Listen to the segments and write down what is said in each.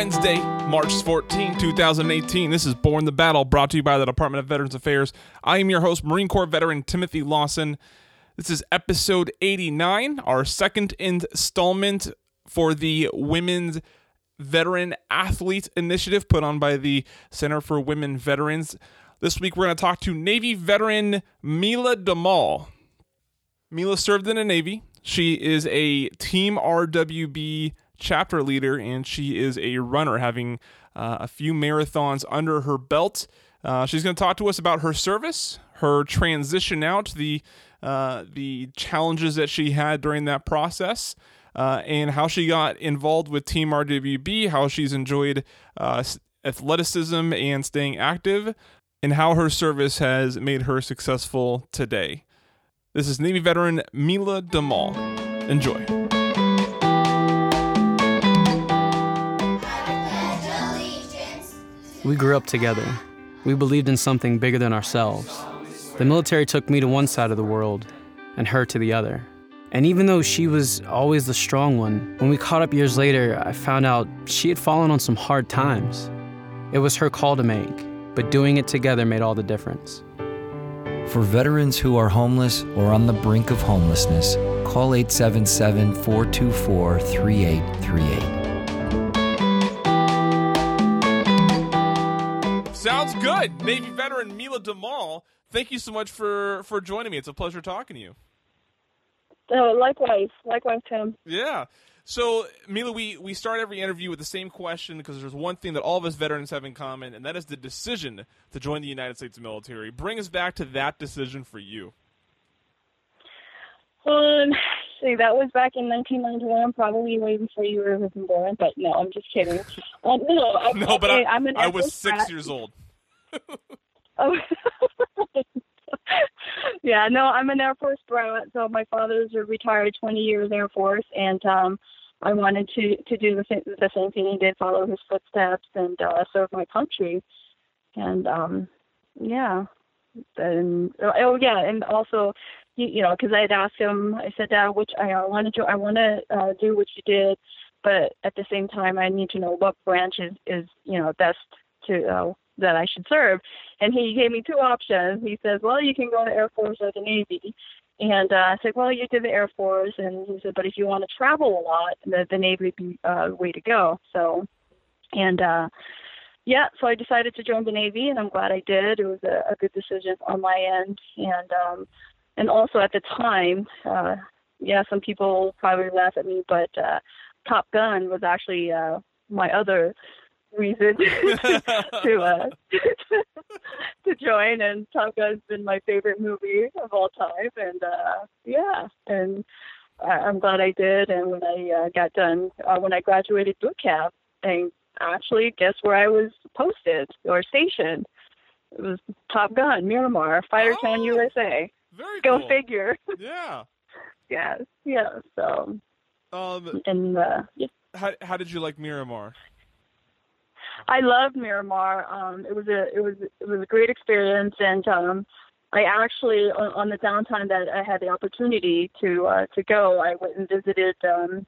Wednesday, March 14, 2018. This is Borne the Battle, brought to you by the Department of Veterans Affairs. I am your host, Marine Corps veteran Timothy Lawson. This is episode 89, our second installment for the Women's Veteran Athlete Initiative put on by the Center for Women Veterans. This week, we're going to talk to Navy veteran Mila Damal. Mila served in the Navy. She is a Team RWB chapter leader, and she is a runner, having uh, a few marathons under her belt. Uh, she's going to talk to us about her service, her transition out, the uh, the challenges that she had during that process, uh, and how she got involved with Team RWB, how she's enjoyed uh, athleticism and staying active, and how her service has made her successful today. This is Navy veteran Mila Damal. Enjoy. We grew up together. We believed in something bigger than ourselves. The military took me to one side of the world and her to the other. And even though she was always the strong one, when we caught up years later, I found out she had fallen on some hard times. It was her call to make, but doing it together made all the difference. For veterans who are homeless or on the brink of homelessness, call 877 424 3838. Sounds good. Navy veteran Mila Damal, thank you so much for for joining me. It's a pleasure talking to you. Oh, likewise, likewise, Tim. Yeah. So, Mila, we, we start every interview with the same question because there's one thing that all of us veterans have in common, and that is the decision to join the United States military. Bring us back to that decision for you. Um, see, that was back in 1991, probably way before you were even born. But no, I'm just kidding. Um, no, I, no, but I, I'm an I was six brat. years old. Oh. yeah, no, I'm an Air Force brat. So my father's a retired 20 years Air Force, and um, I wanted to to do the same, the same thing he did, follow his footsteps, and uh, serve my country. And um, yeah, and oh yeah, and also, you, you know, because I had asked him, I said, Dad, which I want to do, I want to uh, do what you did, but at the same time, I need to know what branch is is you know best to uh, that I should serve. And he gave me two options. He says, well, you can go to Air Force or the Navy. And uh, I said, well, you did the Air Force. And he said, but if you want to travel a lot, the, the Navy would be uh, way to go. So, and uh, yeah, so I decided to join the Navy, and I'm glad I did. It was a, a good decision on my end. And um, and also at the time, uh, yeah, some people probably laugh at me, but uh, Top Gun was actually uh, my other reason to uh, to join, and Top Gun's been my favorite movie of all time, and uh, yeah, and I, I'm glad I did. And when I uh, got done, uh, when I graduated boot camp, and actually, guess where I was posted or stationed? It was Top Gun, Miramar, Fighter Town, Oh. USA. Very Go cool. figure. Yeah. yes. yeah. So, Um, and uh, yeah. how, how did you like Miramar? I loved Miramar. Um, it was a it was it was a great experience, and um, I actually on, on the downtime that I had the opportunity to uh, to go, I went and visited um,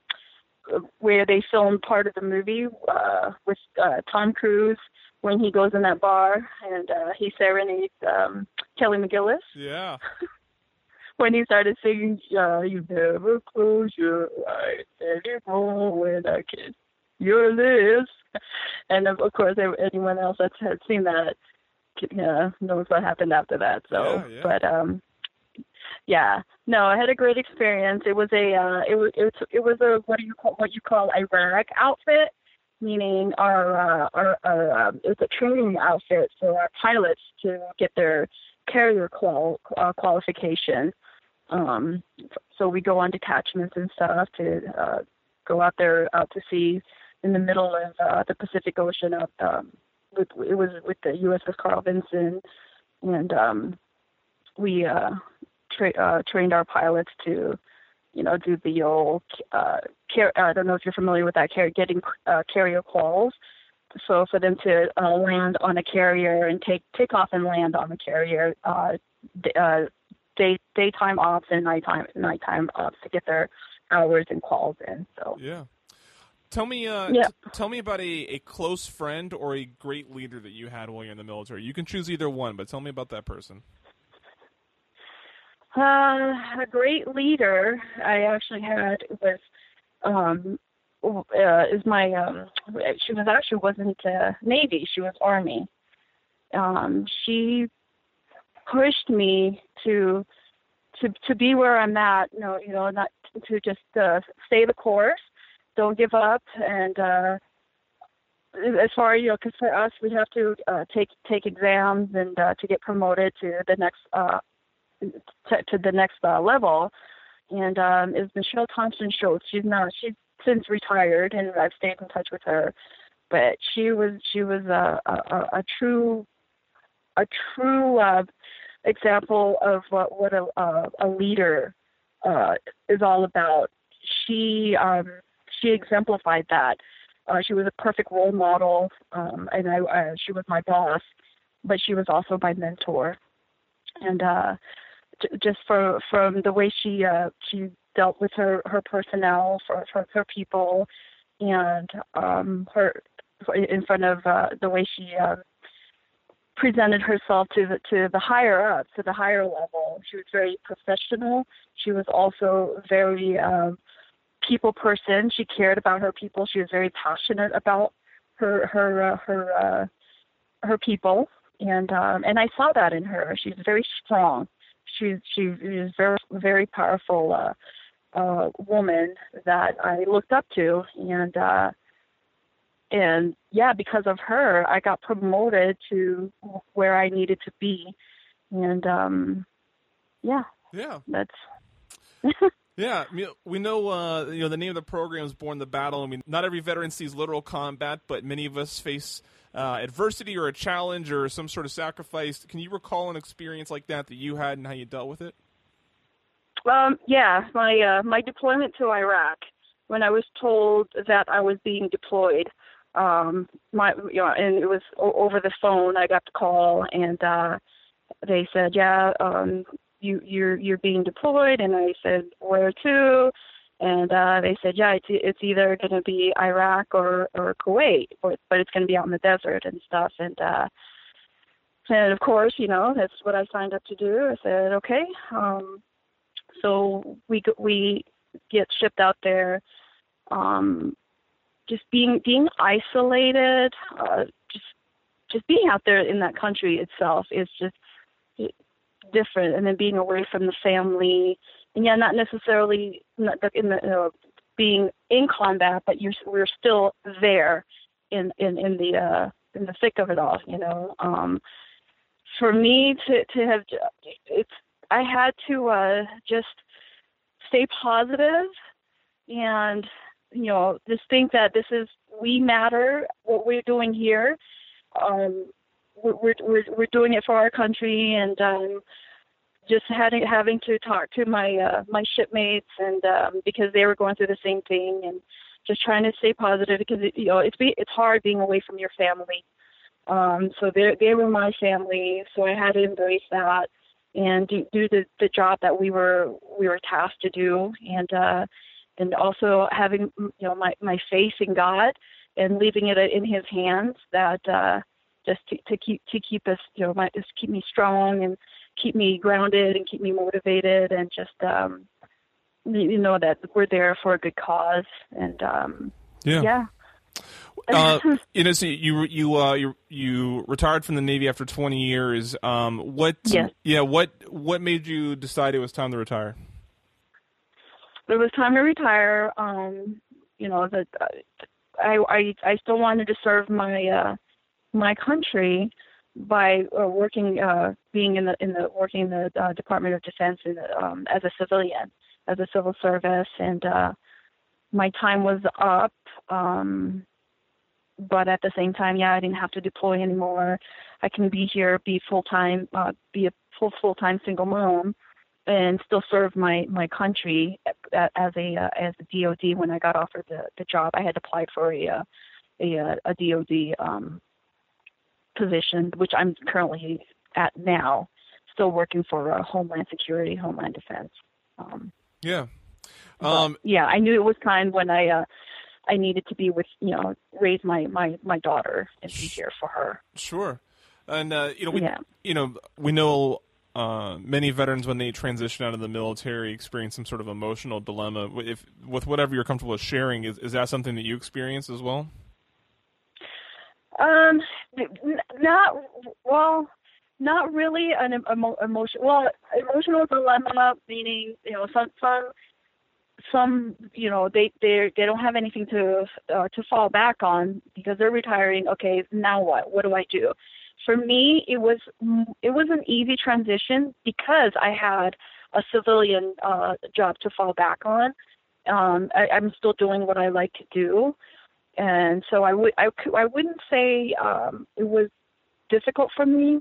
where they filmed part of the movie uh, with uh, Tom Cruise when he goes in that bar and uh, he serenades um, Kelly McGillis Yeah. when he started singing, uh, "You never close your eyes anymore when I kiss your lips," and of, of course, anyone else that had seen that, uh, knows what happened after that. So, Yeah, yeah. but um, yeah, no, I had a great experience. It was a, uh, it was, it was, it was a what do you call what you call a RAG outfit, meaning our, uh, our, our um, it was a training outfit for our pilots to get their carrier qual uh, qualification. Um, so we go on detachments and stuff to uh, go out there out to sea in the middle of uh, the Pacific Ocean. Out, um, with, it was with the USS Carl Vinson, and um, we uh, tra- uh, trained our pilots to, you know, do the old. Uh, car- I don't know if you're familiar with that car- getting uh, carrier calls. So for them to uh, land on a carrier and take take off and land on the carrier, uh, d- uh, day daytime ops and nighttime nighttime ops to get their hours and calls in. So Yeah. Tell me, uh, Yeah. t- tell me about a, a close friend or a great leader that you had while you're in the military. You can choose either one, but tell me about that person. Uh, a great leader I actually had was um uh, is my um she was actually wasn't uh, Navy, she was Army. Um she pushed me to to to be where I'm at, you know, you know, not to just uh, stay the course, don't give up and uh as far you know, because for us, we have to uh, take take exams and uh, to get promoted to the next uh, to, to the next uh, level. And um, is Michelle Thompson Schultz. She's not. she's since retired, and I've stayed in touch with her. But she was she was a a, a true a true uh, example of what what a a, leader uh, is all about. She um, she exemplified that. Uh, she was a perfect role model, um, and I, uh, she was my boss, but she was also my mentor. And uh, just for from the way she uh, she dealt with her her personnel, for, for her people, and um, her in front of uh, the way she uh, presented herself to the to the higher up, to the higher level. She was very professional. She was also very um, people person. She cared about her people. She was very passionate about her her uh, her uh, her people, and um, and I saw that in her. She's very strong. She she is very very powerful uh, uh, woman that I looked up to, and uh, and yeah, because of her, I got promoted to where I needed to be, and um, yeah, Yeah, that's yeah. We know, uh, you know, the name of the program is "Borne the Battle." I mean, not every veteran sees literal combat, but many of us face uh, adversity or a challenge or some sort of sacrifice. Can you recall an experience like that that you had and how you dealt with it? Um, yeah, my uh, my deployment to Iraq. When I was told that I was being deployed, um, my you know, and it was o- over the phone. I got the call, and uh, they said, "Yeah, um, you you're you're being deployed." And I said, "Where to?" And uh, they said, "Yeah, it's it's either going to be Iraq or or Kuwait, or, but it's going to be out in the desert and stuff." And uh, and of course, you know, that's what I signed up to do. I said, "Okay." Um, so we we get shipped out there um just being being isolated uh just just being out there in that country itself is just different and then being away from the family and yeah not necessarily not in the you know, being in combat but you're we're still there in in in the uh in the thick of it all you know? Um for me to to have it's I had to uh just stay positive and you know just think that this is we matter what we're doing here. Um we're we're, we're doing it for our country and um just having having to talk to my uh my shipmates and um because they were going through the same thing and just trying to stay positive because it, you know it's be it's hard being away from your family. Um so they they were my family so i had to embrace that and do, do the the job that we were we were tasked to do. And uh and also having you know my my faith in god and leaving it in his hands that uh just to, to keep to keep us you know my just keep me strong and keep me grounded and keep me motivated and just um you know that we're there for a good cause and um yeah uh, you know, so you you uh, you you retired from the Navy after 20 years. Um, what? Yes. Yeah. What What made you decide it was time to retire? it was time to retire. Um, you know, that uh, I I I still wanted to serve my uh my country by uh, working uh being in the in the working in the uh, Department of Defense in the, um as a civilian as a civil service and uh my time was up um but at the same time yeah I didn't have to deploy anymore. I can be here be full time uh be a full full time single mom and still serve my my country as a uh, as a DoD when I got offered the the job. I had applied for a uh, a uh, a DoD um, position, which I'm currently at now, still working for uh, Homeland Security, Homeland Defense. Um, Yeah. Um, yeah, I knew it was time when I uh, I needed to be with you know raise my my my daughter and be here for her. Sure, and uh, you know we Yeah. you know we know uh, many veterans when they transition out of the military experience some sort of emotional dilemma. If with whatever you're comfortable with sharing, is is that something that you experience as well? Um, not well, not really an emo- emotion. Well, emotional dilemma meaning you know some some some you know they they they don't have anything to uh, to fall back on because they're retiring. Okay, now what? What do I do? For me, it was it was an easy transition because I had a civilian uh, job to fall back on. Um, I, I'm still doing what I like to do and so I would I I wouldn't say um, it was difficult for me.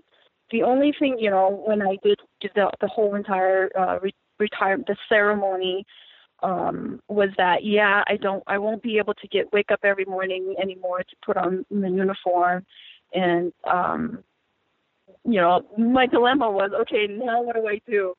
The only thing you know when I did, did the the whole entire uh, re- retirement the ceremony um, was that yeah I don't I won't be able to get wake up every morning anymore to put on the uniform and um, you know my dilemma was okay now what do I do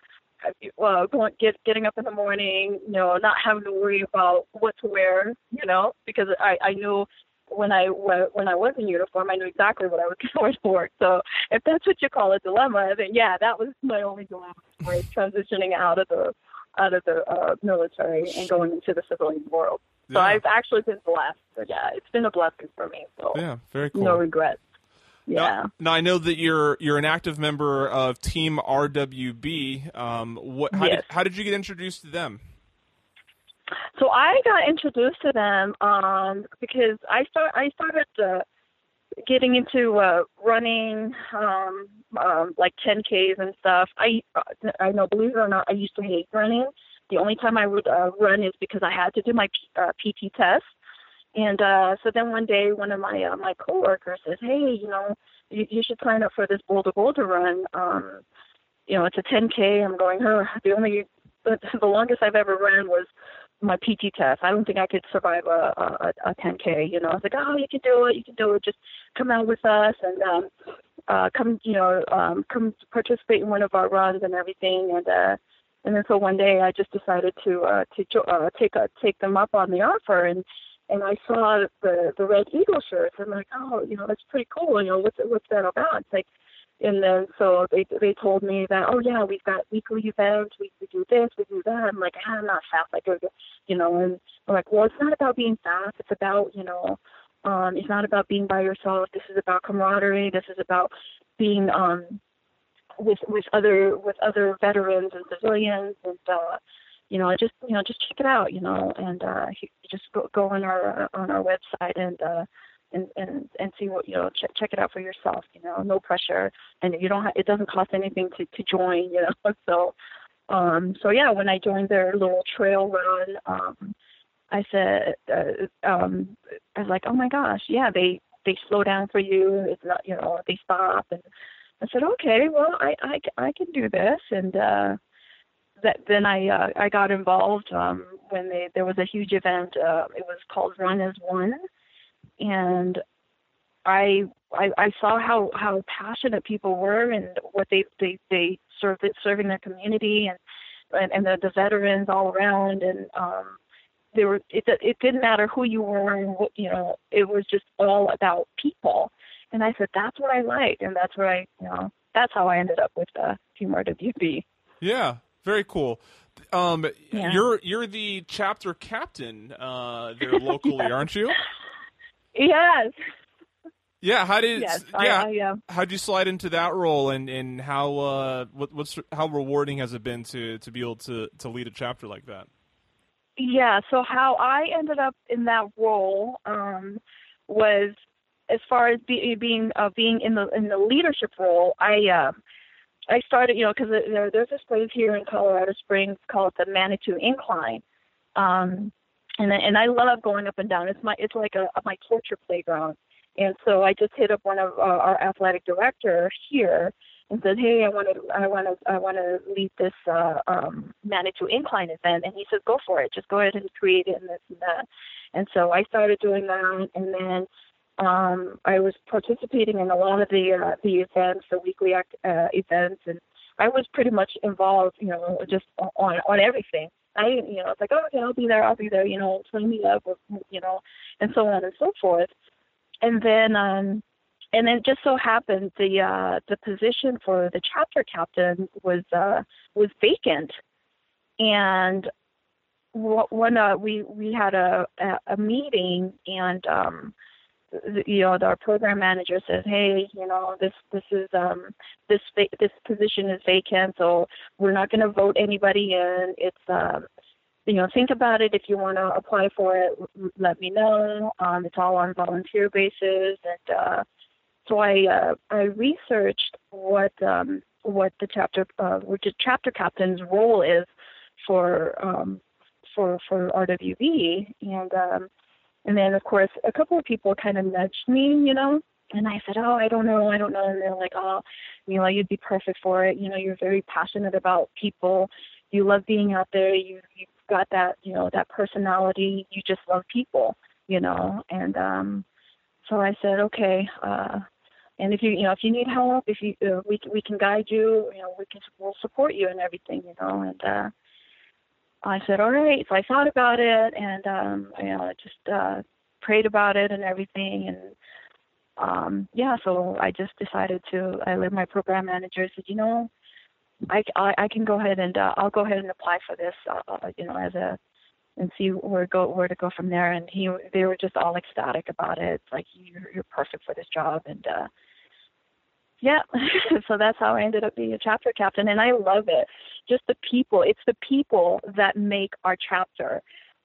well, going get getting up in the morning, you know, not having to worry about what to wear, you know, because I I knew when I when I was in uniform, I knew exactly what I was going to work. So if that's what you call a dilemma, then yeah, that was my only dilemma, right? Transitioning out of the out of the uh, military and going into the civilian world. So Yeah. I've actually been blessed. But yeah, it's been a blessing for me. So Yeah, very cool. no regrets. Yeah. Now, now I know that you're you're an active member of Team RWB. Um, what? How, Yes. did, how did you get introduced to them? So I got introduced to them um, because I start I started uh, getting into uh, running um, um, like 10ks and stuff. I I know, believe it or not, I used to hate running. The only time I would uh, run is because I had to do my P- uh, PT test. And uh, so then one day, one of my uh, my coworkers says, "Hey, you know, you, you should sign up for this Bolder Boulder run. Um, you know, it's a 10k." I'm going, "Huh." The only the, the longest I've ever ran was my PT test. I don't think I could survive a, a, a 10K. You know, I was like, oh, you can do it. You can do it. Just come out with us and um, uh, come, you know, um, come participate in one of our runs and everything. And uh, and then so one day I just decided to uh, to uh, take a, take them up on the offer and. And I saw the the red eagle shirts. I'm like, oh, you know, that's pretty cool. You know, what's what's that about? It's like, and then so they they told me that oh yeah we've got weekly events we, we do this we do that i'm like ah, i'm not fast like you know and i'm like well it's not about being fast it's about you know um it's not about being by yourself this is about camaraderie this is about being um with with other with other veterans and civilians and uh you know just you know just check it out you know and uh just go go on our on our website and uh and and and see what you know check check it out for yourself you know no pressure. And you don't have it doesn't cost anything to to join you know so um so yeah when i joined their little trail run um i said uh, um i was like oh my gosh yeah they they slow down for you it's not you know they stop. And i said okay well i i i can do this. And uh that then I uh, I got involved um, when they there was a huge event. Uh, it was called Run as One, and I I, I saw how how passionate people were and what they they they served serving their community and and, and the, the veterans all around and um they were it it didn't matter who you were and what you know it was just all about people and I said that's what I like and that's where I you know that's how I ended up with uh, Team RWB. Yeah, very cool. Um, Yeah. you're you're the chapter captain uh, there locally, aren't you? Yes, Yeah. How did yes, yeah? I, I uh, How'd you slide into that role, and, and how uh, what, what's how rewarding has it been to, to be able to, to lead a chapter like that? Yeah, so how I ended up in that role um, was as far as be, being uh, being in the in the leadership role. I uh, I started, you know, because there, there's this place here in Colorado Springs called the Manitou Incline, um, and and I love going up and down. It's my it's like a, my torture playground. And so I just hit up one of uh, our athletic director here and said, "Hey, I want to, I want to, I want to lead this uh, um, Manitou Incline event." And he said, "Go for it. Just go ahead and create it and this and that." And so I started doing that, and then um, I was participating in a lot of the uh, the events, the weekly act, uh, events, and I was pretty much involved, you know, just on on everything. I, you know, it's like, oh, okay, I'll be there, I'll be there, you know, sign me up, or, you know, and so on and so forth. And then, um, and then just so happened the uh, the position for the chapter captain was uh, was vacant, and when uh, we we had a a meeting and um, you know our program manager says hey you know this this is um this this position is vacant so we're not going to vote anybody in. It's um you know think about it. If you want to apply for it let me know. Um it's all on volunteer basis. And uh so i uh i researched what um what the chapter uh which is chapter captain's role is for um for for RWB and um and then, of course, a couple of people kind of nudged me, you know, and I said, oh, I don't know, I don't know. And they're like, oh, Mila, you'd be perfect for it. You know, you're very passionate about people. You love being out there. You you've got that, you know, that personality. You just love people, you know. And um, so I said, okay. Uh, and if you, you know, if you need help, if you, uh, we we can guide you. You know, we can we'll support you and everything, you know. And uh, I said, all right. So I thought about it and, um, you know, I just, uh, prayed about it and everything. And, um, yeah, so I just decided to, I let my program manager said, you know, I, I, I can go ahead and, uh, I'll go ahead and apply for this, uh, you know, as a, and see where go where to go from there. And he, they were just all ecstatic about it. Like you're, you're perfect for this job. And, uh, yeah, so that's how I ended up being a chapter captain, and I love it. Just the people, it's the people that make our chapter.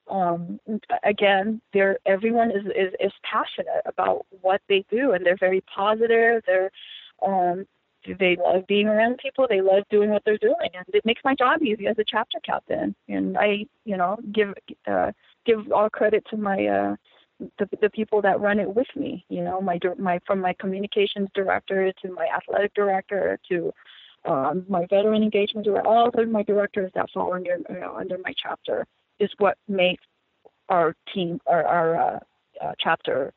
Um, again, they're everyone is, is is passionate about what they do, and they're very positive. They're um, they love being around people. They love doing what they're doing, and it makes my job easy as a chapter captain. And I, you know, give uh, give all credit to my uh, the the people that run it with me. You know, my my from my communications director to my athletic director to um, my veteran engagement director, all of my directors that fall under you know, under my chapter is what makes our team our, our uh, uh, chapter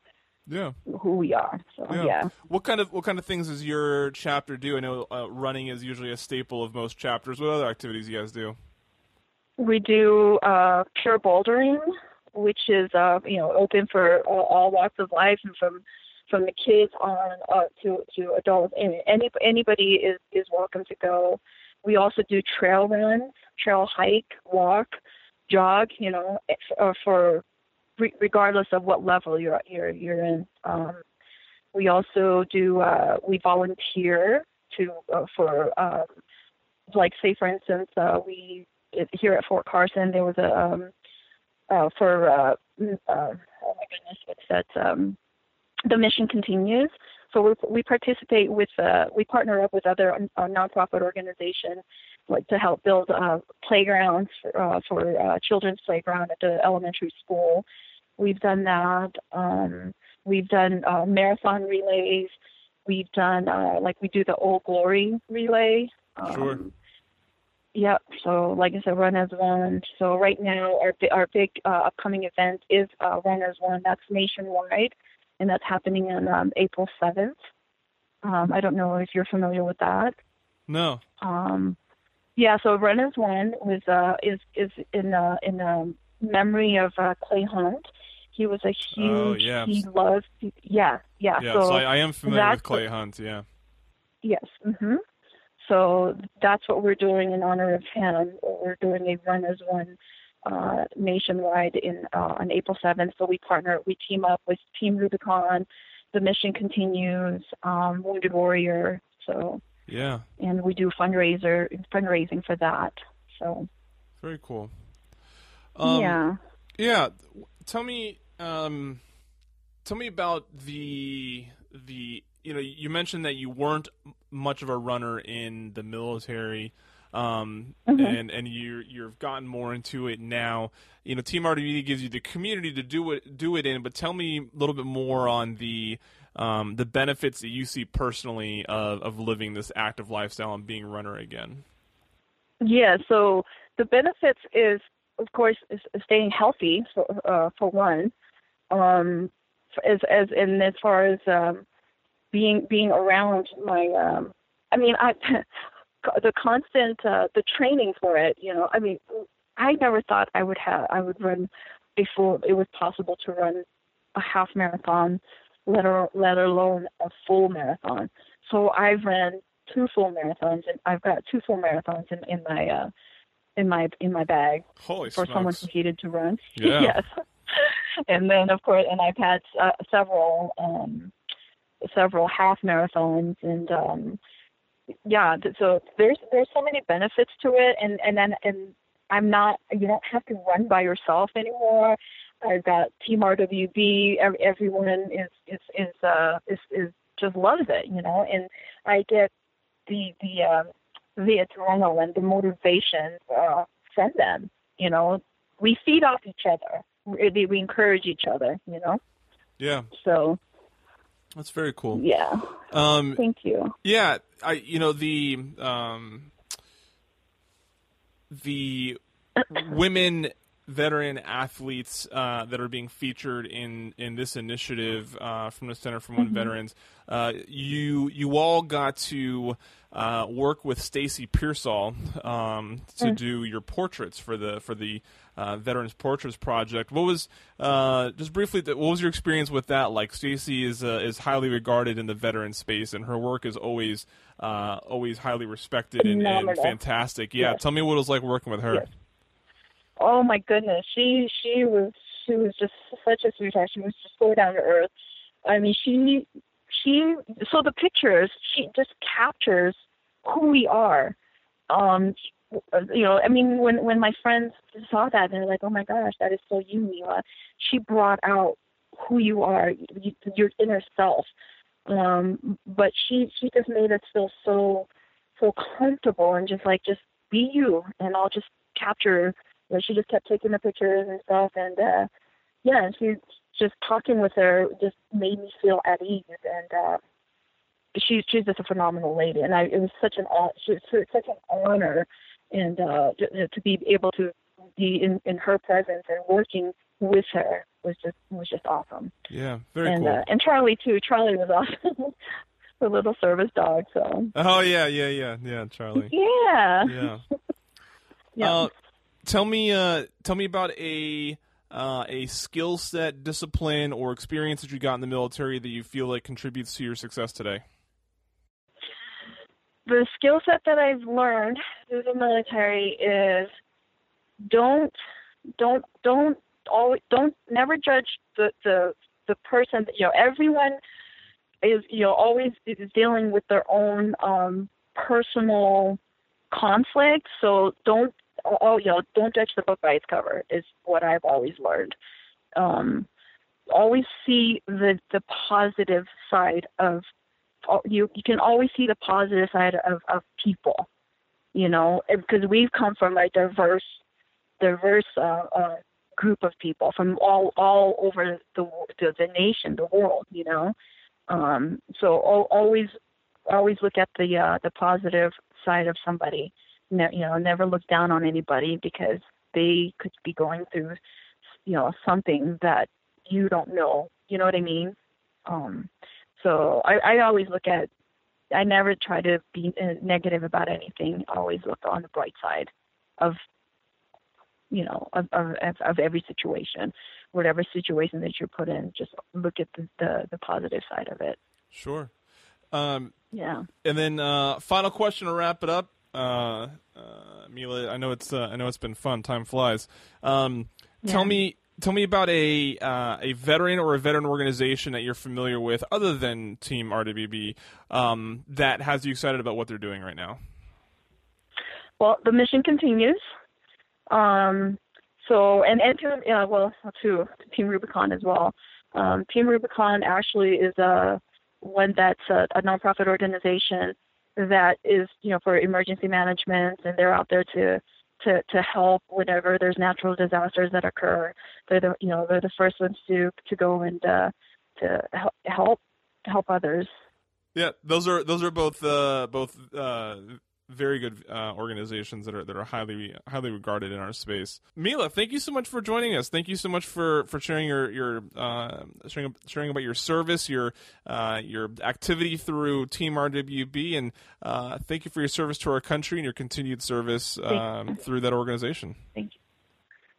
yeah who we are so yeah. yeah. what kind of what kind of things does your chapter do i know uh, running is usually a staple of most chapters what other activities you guys do we do uh, pure bouldering which is uh, you know open for all, all walks of life and from from the kids on uh, to to adults. And any anybody is is welcome to go. We also do trail runs, trail hike, walk, jog. You know, uh, for regardless of what level you're you're you're in. Um, we also do uh, we volunteer to uh, for um, like say for instance uh, we here at Fort Carson there was a um, uh, for uh, uh, oh my goodness, what's that? Um, the mission continues. So we, we participate with, uh, we partner up with other uh, nonprofit organizations like to help build uh, playgrounds for, for children's playground at the elementary school. We've done that. Um, we've done marathon relays. We've done like we do the Old Glory relay. Um, sure. Yep. So, like I said, Run as One. So right now, our our big uh, upcoming event is uh, Run as One. That's nationwide, and that's happening on um, April seventh. Um, I don't know if you're familiar with that. No. Um, yeah. So Run as One was uh, is is in uh, in um, memory of uh, Clay Hunt. He was a oh, huge. Oh, yeah. He loved. Yeah. Yeah. Yeah. So, so I, I, am familiar with Clay Hunt. Yeah. Yes. Mhm. So that's what we're doing in honor of him. We're doing a run as one uh, nationwide in uh, on April 7th. So we partner, we team up with Team Rubicon. The mission continues. Um, Wounded Warrior. So yeah, and we do fundraiser fundraising for that. So very cool. Um, yeah. Yeah. Tell me. Um, tell me about the the you know, you mentioned that you weren't much of a runner in the military, um, mm-hmm. and and you you've gotten more into it now. You know, Team RWB gives you the community to do it do it in. But tell me a little bit more on the um, the benefits that you see personally of of living this active lifestyle and being a runner again. Yeah. So the benefits is, of course, is staying healthy for uh, for one. Um, as as and as far as um, being being around my um i mean i the constant uh the training for it you know i mean I never thought I would have I would run before it was possible to run a half marathon, let, or, let alone a full marathon. So I've ran two full marathons, and I've got two full marathons in, in my uh, in my in my bag Holy for smokes. someone who hated to run. Yeah. yes. and then of course, and I've had uh, several um, several half marathons, and um, yeah. So there's there's so many benefits to it, and and then and I'm not. You don't have to run by yourself anymore. I've got Team RWB. Everyone is is is uh is is just loves it, you know, and I get the the um, the adrenaline, the motivation uh, from them. You know, we feed off each other. We, we encourage each other. You know, Yeah, so that's very cool. yeah. Um, Thank you. Yeah, I you know the um the women veteran athletes uh, that are being featured in in this initiative uh, from the Center for Women Veterans. Uh, you you all got to uh, work with Stacy Pearsall um, to do your portraits for the for the uh, Veterans Portraits Project. What was uh, just briefly? What was your experience with that? Like Stacy is uh, is highly regarded in the veteran space, and her work is always uh, always highly respected and, and fantastic. Yeah, Yes. tell me what it was like working with her. Yes. Oh my goodness, she she was she was just such a sweetheart. She was just so down to earth. I mean, she she so the pictures she just captures who we are. Um, you know, I mean, when when my friends saw that, they're like, "Oh my gosh, that is so you, Mila." She brought out who you are, you, your inner self. Um, but she she just made us feel so so comfortable and just like just be you, and I'll just capture you know, she just kept taking the pictures and stuff and uh yeah and she just talking with her just made me feel at ease and uh she's she's just a phenomenal lady and i it was such an she was such an honor and uh to, to be able to be in in her presence and working with her was just was just awesome Yeah, very and cool. uh, and charlie too charlie was awesome the little service dog so oh yeah, yeah, yeah, yeah, Charlie. yeah Yeah. yeah Uh, tell me, uh, tell me about a uh, a skill set, discipline, or experience that you got in the military that you feel like contributes to your success today. The skill set that I've learned through the military is don't don't don't always don't never judge the the the person you know everyone is you know always is dealing with their own um personal conflict. So don't oh you know don't judge the book by its cover is what I've always learned. Um always see the the positive side of you you can always see the positive side of of people you know? Because we've come from a diverse diverse uh, uh group of people from all all over the the, the nation the world you know? Um so al- always always look at the uh the positive side of somebody. Ne- you know never look down on anybody because they could be going through you know something that you don't know. You know what i mean? Um so I, I always look at, I never try to be uh, negative about anything. I always look on the bright side of, you know, of, of, of- every situation, whatever situation that you're put in. Just look at the, the, the positive side of it. Sure. Um, Yeah. and then uh, final question to wrap it up. Uh, uh, Mila, I know it's uh, I know it's been fun. Time flies. Um, Tell me, tell me about a uh, a veteran or a veteran organization that you're familiar with, other than Team RWB, um, that has you excited about what they're doing right now. Well, the mission continues. Um, so, and, and to, yeah, well, to Team Rubicon as well. Um, Team Rubicon actually is a one that's a, a nonprofit organization that is, you know, for emergency management, and they're out there to to to help whenever there's natural disasters that occur. They're the, you know, they're the first ones to to go and uh, to help help help others. Yeah, those are those are both uh, both uh, very good uh, organizations that are that are highly highly regarded in our space. Mila, thank you so much for joining us. Thank you so much for, for sharing your your uh, sharing sharing about your service, your uh, your activity through Team RWB, and uh, thank you for your service to our country and your continued service um, through that organization. Thank you.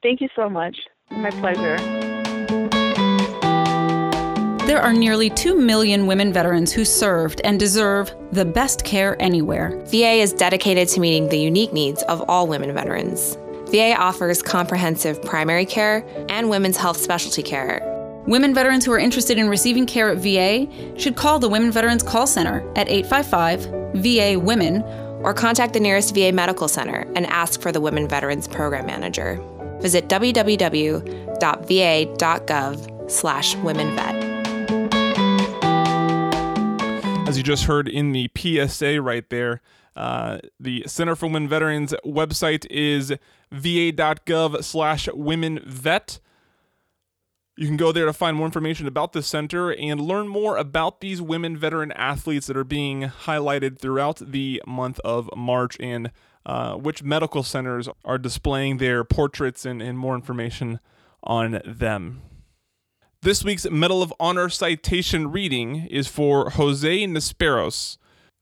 Thank you so much. My pleasure. There are nearly 2 million women veterans who served and deserve the best care anywhere. VA is dedicated to meeting the unique needs of all women veterans. VA offers comprehensive primary care and women's health specialty care. Women veterans who are interested in receiving care at VA should call the Women Veterans Call Center at 855 VA Women or contact the nearest VA Medical Center and ask for the Women Veterans Program Manager. Visit www.va.gov/womenvet. As you just heard in the PSA right there, uh, the Center for Women Veterans website is va.gov slash womenvet. You can go there to find more information about the center and learn more about these women veteran athletes that are being highlighted throughout the month of March and uh, which medical centers are displaying their portraits and, and more information on them. This week's Medal of Honor citation reading is for Jose Nisperos.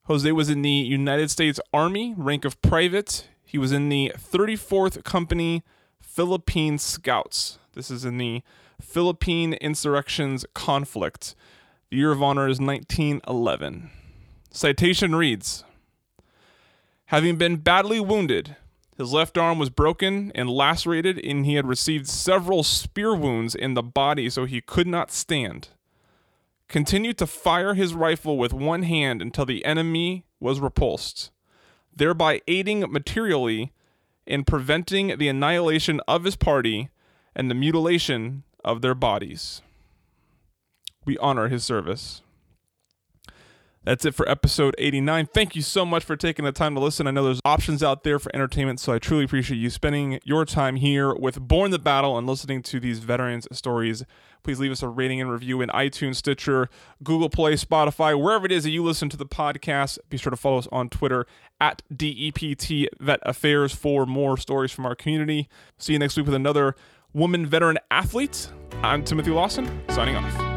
Jose was in the United States Army, rank of private. He was in the 34th Company Philippine Scouts. This is in the Philippine Insurrections Conflict. The year of honor is 1911. Citation reads Having been badly wounded, his left arm was broken and lacerated, and he had received several spear wounds in the body, so he could not stand. Continued to fire his rifle with one hand until the enemy was repulsed, thereby aiding materially in preventing the annihilation of his party and the mutilation of their bodies. We honor his service. That's it for episode 89. Thank you so much for taking the time to listen. I know there's options out there for entertainment, so I truly appreciate you spending your time here with Borne the Battle and listening to these veterans' stories. Please leave us a rating and review in iTunes, Stitcher, Google Play, Spotify, wherever it is that you listen to the podcast. Be sure to follow us on Twitter at DEPT Vet Affairs for more stories from our community. See you next week with another woman veteran athlete. I'm Timothy Lawson, signing off.